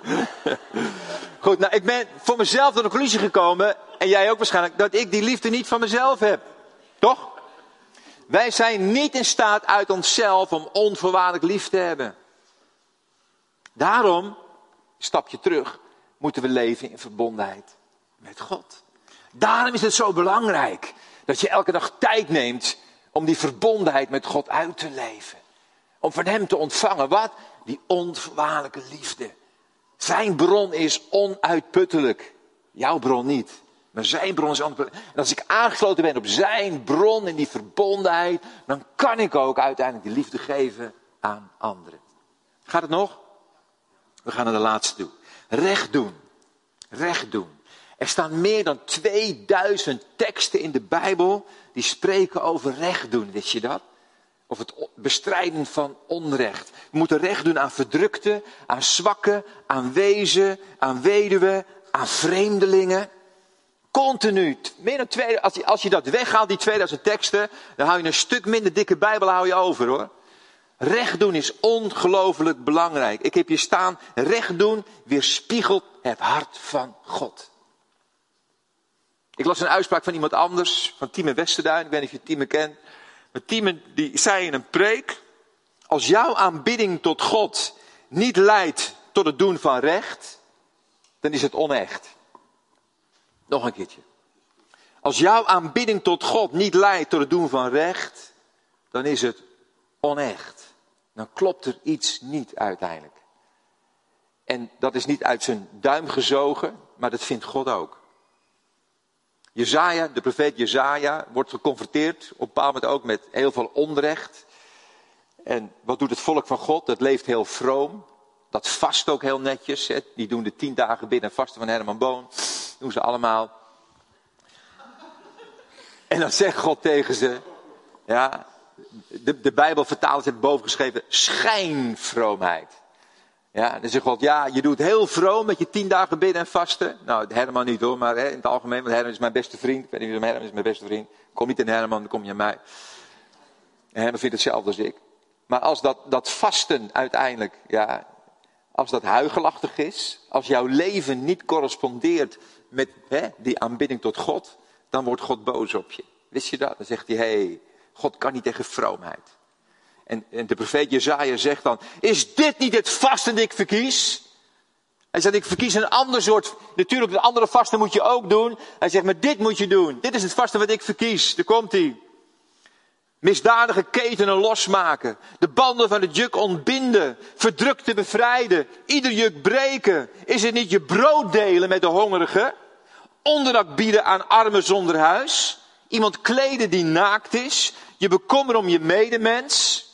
Goed, nou ik ben voor mezelf tot de conclusie gekomen, en jij ook waarschijnlijk, dat ik die liefde niet van mezelf heb. Toch? Wij zijn niet in staat uit onszelf om onvoorwaardelijk lief te hebben. Daarom, stapje terug, moeten we leven in verbondenheid met God. Daarom is het zo belangrijk dat je elke dag tijd neemt om die verbondenheid met God uit te leven. Om van Hem te ontvangen wat? Die onvoorwaardelijke liefde. Zijn bron is onuitputtelijk. Jouw bron niet. Maar zijn bron is onuitputtelijk. En als ik aangesloten ben op zijn bron en die verbondenheid, dan kan ik ook uiteindelijk die liefde geven aan anderen. Gaat het nog? We gaan naar de laatste toe. Recht doen. Recht doen. Er staan meer dan 2000 teksten in de Bijbel die spreken over recht doen. Wist je dat? Of het bestrijden van onrecht. We moeten recht doen aan verdrukten, aan zwakken, aan wezen, aan weduwen, aan vreemdelingen. Continu. Twee, als, je, als je dat weghaalt, die 2000 teksten, dan hou je een stuk minder dikke Bijbel hou je over hoor. Recht doen is ongelooflijk belangrijk. Ik heb hier staan, recht doen weerspiegelt het hart van God. Ik las een uitspraak van iemand anders, van Tieme Westerduin. Ik weet niet of je Tieme kent. Maar Tieme die zei in een preek, als jouw aanbidding tot God niet leidt tot het doen van recht, dan is het onecht. Nog een keertje. Als jouw aanbidding tot God niet leidt tot het doen van recht, dan is het onecht dan klopt er iets niet uiteindelijk. En dat is niet uit zijn duim gezogen, maar dat vindt God ook. Jezaja, de profeet Jezaja, wordt geconfronteerd op een bepaald moment ook met heel veel onrecht. En wat doet het volk van God? Dat leeft heel vroom. Dat vast ook heel netjes. Hè. Die doen de tien dagen binnen vasten van Herman Boon. Doen ze allemaal. En dan zegt God tegen ze. Ja, de, de Bijbel het boven geschreven. Schijnvroomheid. Ja, dan zegt God, ja, je doet heel vroom met je tien dagen bidden en vasten. Nou, Herman niet hoor, maar hè, in het algemeen, want Herman is mijn beste vriend. Ik weet niet wie Herman is, mijn beste vriend. Kom niet in Herman, dan kom je aan mij. En Herman vindt hetzelfde als ik. Maar als dat, dat vasten uiteindelijk, ja, als dat huigelachtig is, als jouw leven niet correspondeert met hè, die aanbidding tot God, dan wordt God boos op je. Wist je dat? Dan zegt hij, hé, hey, God kan niet tegen vroomheid. En, en de profeet Jezaja zegt dan, is dit niet het vasten dat ik verkies? Hij zegt, ik verkies een ander soort, natuurlijk een andere vasten moet je ook doen. Hij zegt, maar dit moet je doen. Dit is het vasten wat ik verkies. Daar komt hij. Misdadige ketenen losmaken. De banden van het juk ontbinden. Verdrukte bevrijden. Ieder juk breken. Is het niet je brood delen met de hongerigen? Onderdak bieden aan armen zonder huis? Iemand kleden die naakt is? Je bekommer om je medemens?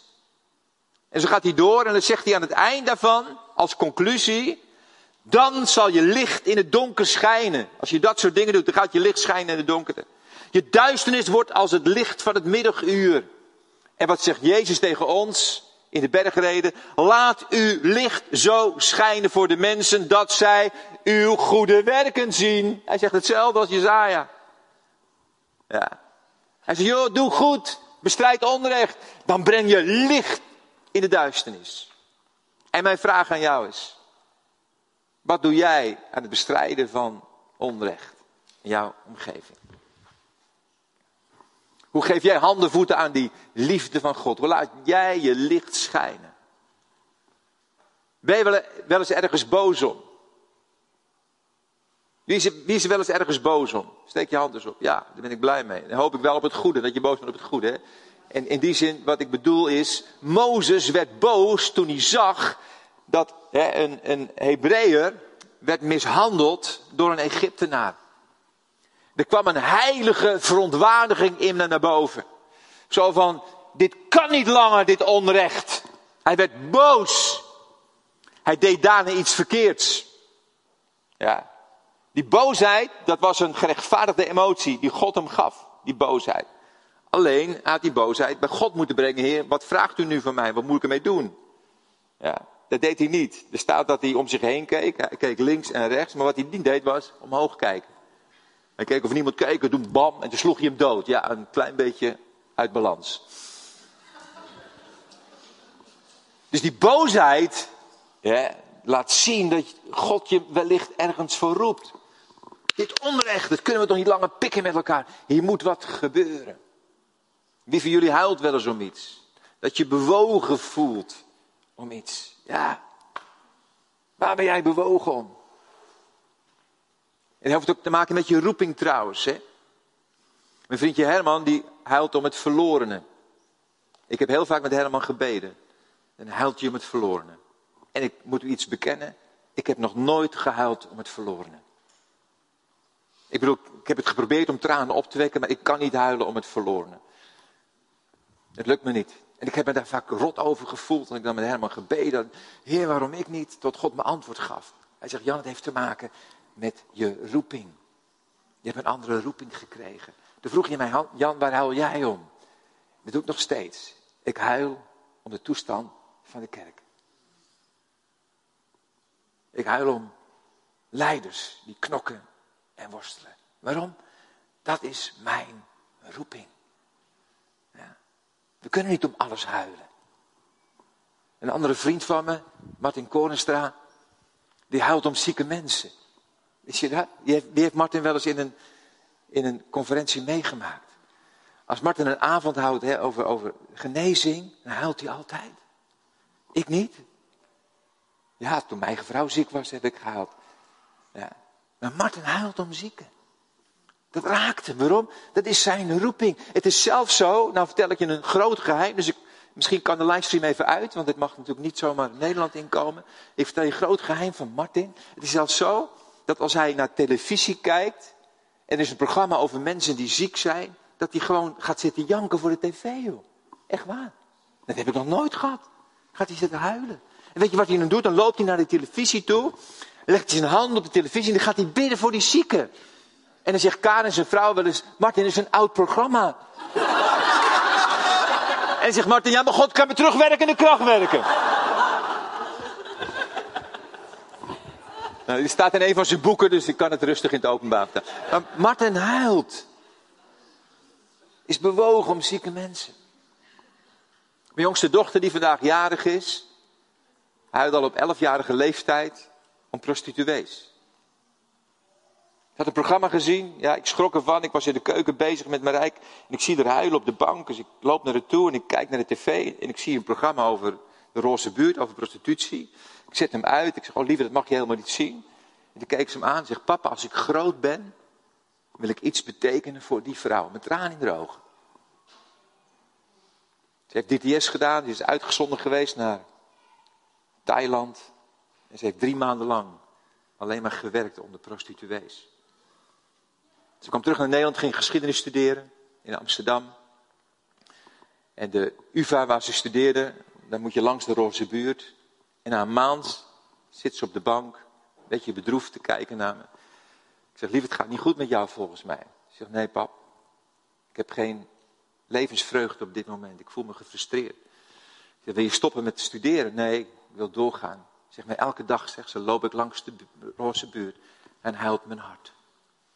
En zo gaat hij door en dan zegt hij aan het eind daarvan, als conclusie, dan zal je licht in het donker schijnen. Als je dat soort dingen doet, dan gaat je licht schijnen in het donkerte. Je duisternis wordt als het licht van het middaguur. En wat zegt Jezus tegen ons in de bergreden? Laat uw licht zo schijnen voor de mensen dat zij uw goede werken zien. Hij zegt hetzelfde als Jezaja. Ja. Hij zegt, joh, doe goed, bestrijd onrecht. Dan breng je licht in de duisternis. En mijn vraag aan jou is, wat doe jij aan het bestrijden van onrecht in jouw omgeving? Hoe geef jij handen voeten aan die liefde van God? Hoe laat jij je licht schijnen? Ben je wel, eens ergens boos om? Wie is, wie wel eens ergens boos om? Steek je hand eens op. Ja, daar ben ik blij mee. Dan hoop ik wel op het goede, dat je boos bent op het goede. En in die zin, wat ik bedoel is, Mozes werd boos toen hij zag dat hè, een, een Hebreeër werd mishandeld door een Egyptenaar. Er kwam een heilige verontwaardiging in naar boven. Zo van, dit kan niet langer, dit onrecht. Hij werd boos. Hij deed daarna iets verkeerds. Ja. Die boosheid, dat was een gerechtvaardigde emotie die God hem gaf. Die boosheid. Alleen had die boosheid bij God moeten brengen. Heer, wat vraagt u nu van mij? Wat moet ik ermee doen? Ja, dat deed hij niet. Er staat dat hij om zich heen keek. Hij keek links en rechts. Maar wat hij niet deed was omhoog kijken. Hij keek of niemand keek. En toen bam. En toen sloeg hij hem dood. Ja, een klein beetje uit balans. Dus die boosheid laat zien dat God je wellicht ergens voor roept. Dit onrecht, dat kunnen we toch niet langer pikken met elkaar. Hier moet wat gebeuren. Wie van jullie huilt wel eens om iets? Dat je bewogen voelt om iets. Ja. Waar ben jij bewogen om? Dat heeft ook te maken met je roeping trouwens. Hè? Mijn vriendje Herman die huilt om het verlorene. Ik heb heel vaak met Herman gebeden. En huilt je om het verlorene. En ik moet u iets bekennen. Ik heb nog nooit gehuild om het verlorene. Ik bedoel, ik heb het geprobeerd om tranen op te wekken, maar ik kan niet huilen om het verlorene. Het lukt me niet. En ik heb me daar vaak rot over gevoeld. En ik dan met Herman gebeden. Heer, waarom ik niet? Tot God me antwoord gaf. Hij zegt, Jan, het heeft te maken met je roeping. Je hebt een andere roeping gekregen. Toen vroeg je mij, Jan, waar huil jij om? Dat doe ik nog steeds. Ik huil om de toestand van de kerk. Ik huil om leiders die knokken en worstelen. Waarom? Dat is mijn roeping. We kunnen niet om alles huilen. Een andere vriend van me, Martin Korenstra, die huilt om zieke mensen. Is je dat? Die heeft, Martin wel eens in een, in een conferentie meegemaakt. Als Martin een avond houdt over, over genezing, dan huilt hij altijd. Ik niet. Ja, toen mijn eigen vrouw ziek was, heb ik gehuild. Ja. Maar Martin huilt om zieken. Dat raakt hem. Waarom? Dat is zijn roeping. Het is zelfs zo, nou vertel ik je een groot geheim, dus ik, misschien kan de livestream even uit, want het mag natuurlijk niet zomaar Nederland inkomen. Ik vertel je een groot geheim van Martin. Het is zelfs zo dat als hij naar televisie kijkt, en er is een programma over mensen die ziek zijn, dat hij gewoon gaat zitten janken voor de tv, joh. Echt waar. Dat heb ik nog nooit gehad. Gaat hij zitten huilen. En weet je wat hij dan doet? Dan loopt hij naar de televisie toe. Legt hij zijn hand op de televisie en dan gaat hij bidden voor die zieken. En dan zegt Karen zijn vrouw wel eens, Martin, is een oud programma. (laughs) en zegt Martin, ja maar God kan me terugwerken en de kracht werken. Nou, dit staat in een van zijn boeken, dus ik kan het rustig in het openbaar vertellen. Maar Martin huilt. Is bewogen om zieke mensen. Mijn jongste dochter die vandaag jarig is, huilde al op elfjarige leeftijd om prostituees. Ik had een programma gezien, ja, ik schrok ervan. Ik was in de keuken bezig met mijn rijk en ik zie haar huilen op de bank. Dus ik loop naar haar toe en ik kijk naar de tv en ik zie een programma over de roze buurt, over prostitutie. Ik zet hem uit, ik zeg, oh lieve, dat mag je helemaal niet zien. En toen keek ze hem aan en zegt, papa, als ik groot ben, wil ik iets betekenen voor die vrouw. Met tranen in de ogen. Ze heeft DTS gedaan, ze is uitgezonden geweest naar Thailand. En ze heeft drie maanden lang alleen maar gewerkt onder prostituees. Ze kwam terug naar Nederland, ging geschiedenis studeren in Amsterdam. En de UvA waar ze studeerde, daar moet je langs de roze buurt. En na een maand zit ze op de bank, een beetje bedroefd te kijken naar me. Ik zeg, lief, het gaat niet goed met jou volgens mij. Ze zegt, nee pap, ik heb geen levensvreugde op dit moment. Ik voel me gefrustreerd. Ik zeg, wil je stoppen met studeren? Nee, ik wil doorgaan. Zeg maar, elke dag, zegt ze, loop ik langs de roze buurt en huilt mijn hart.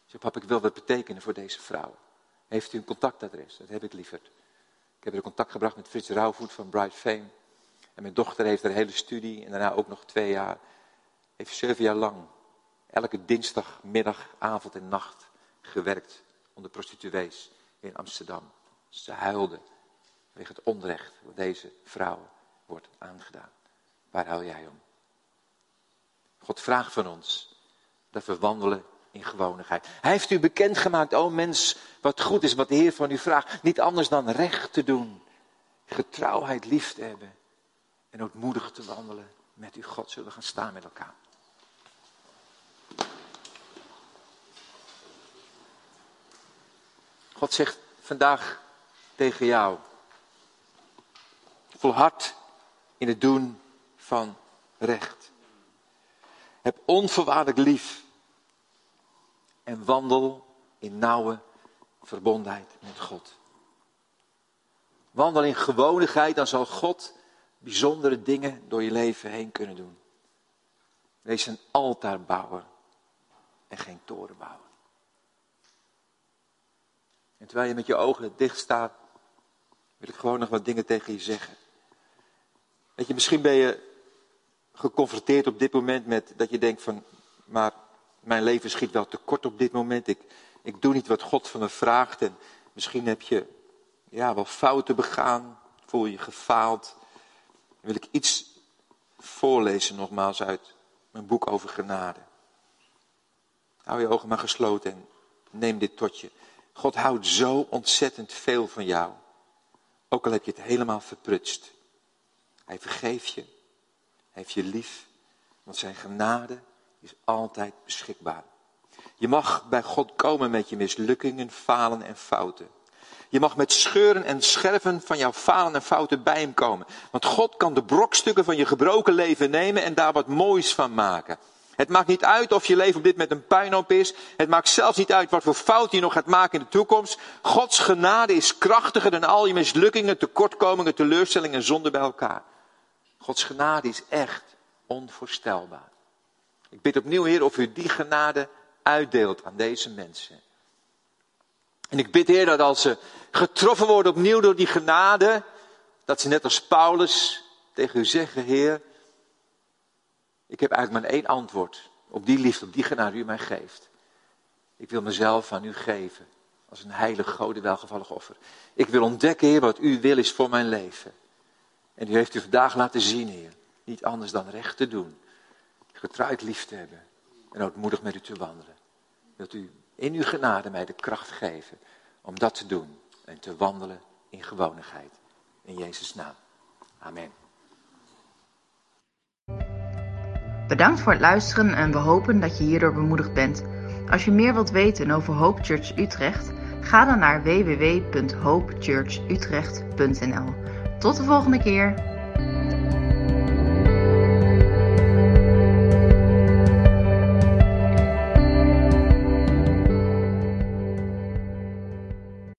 Zeg, pap, ik wil wat betekenen voor deze vrouw. Heeft u een contactadres? Dat heb ik lieverd. Ik heb er contact gebracht met Frits Rauwvoet van Bright Fame. En mijn dochter heeft een hele studie en daarna ook nog twee jaar. Heeft zeven jaar lang elke dinsdag, middag, avond en nacht gewerkt onder prostituees in Amsterdam. Ze huilden vanwege het onrecht wat deze vrouw wordt aangedaan. Waar huil jij om? God vraagt van ons dat we wandelen in gewonigheid. Hij heeft u bekendgemaakt, o mens, wat goed is, wat de Heer van u vraagt. Niet anders dan recht te doen, getrouwheid lief te hebben en ootmoedig te wandelen met uw God. Zullen we gaan staan met elkaar. God zegt vandaag tegen jou. Volhard in het doen van recht. Heb onvoorwaardelijk lief. En wandel in nauwe verbondenheid met God. Wandel in gewonigheid, dan zal God bijzondere dingen door je leven heen kunnen doen. Wees een altaarbouwer en geen torenbouwer. En terwijl je met je ogen dicht staat, wil ik gewoon nog wat dingen tegen je zeggen. Weet je, misschien ben je geconfronteerd op dit moment met dat je denkt van, maar mijn leven schiet wel tekort op dit moment. Ik, ik doe niet wat God van me vraagt en misschien heb je ja, wel fouten begaan, voel je gefaald. Wil ik iets voorlezen nogmaals uit mijn boek over genade. Hou je ogen maar gesloten en neem dit tot je. God houdt zo ontzettend veel van jou. Ook al heb je het helemaal verprutst. Hij vergeeft je. Hij heeft je lief. Want zijn genade is altijd beschikbaar. Je mag bij God komen met je mislukkingen, falen en fouten. Je mag met scheuren en scherven van jouw falen en fouten bij hem komen. Want God kan de brokstukken van je gebroken leven nemen en daar wat moois van maken. Het maakt niet uit of je leven op dit moment een puinhoop is. Het maakt zelfs niet uit wat voor fout je nog gaat maken in de toekomst. Gods genade is krachtiger dan al je mislukkingen, tekortkomingen, teleurstellingen en zonde bij elkaar. Gods genade is echt onvoorstelbaar. Ik bid opnieuw, Heer, of u die genade uitdeelt aan deze mensen. En ik bid, Heer, dat als ze getroffen worden opnieuw door die genade, dat ze net als Paulus tegen u zeggen, Heer, ik heb eigenlijk maar één antwoord op die liefde, op die genade die u mij geeft. Ik wil mezelf aan u geven als een heilig, gode, welgevallig offer. Ik wil ontdekken, Heer, wat u wil is voor mijn leven. En u heeft u vandaag laten zien, Heer, niet anders dan recht te doen. Getrouwd lief te hebben en ootmoedig met u te wandelen. Wilt u in uw genade mij de kracht geven om dat te doen en te wandelen in gewonigheid. In Jezus' naam. Amen. Bedankt voor het luisteren en we hopen dat je hierdoor bemoedigd bent. Als je meer wilt weten over Hope Church Utrecht, ga dan naar www.hopechurchutrecht.nl. Tot de volgende keer.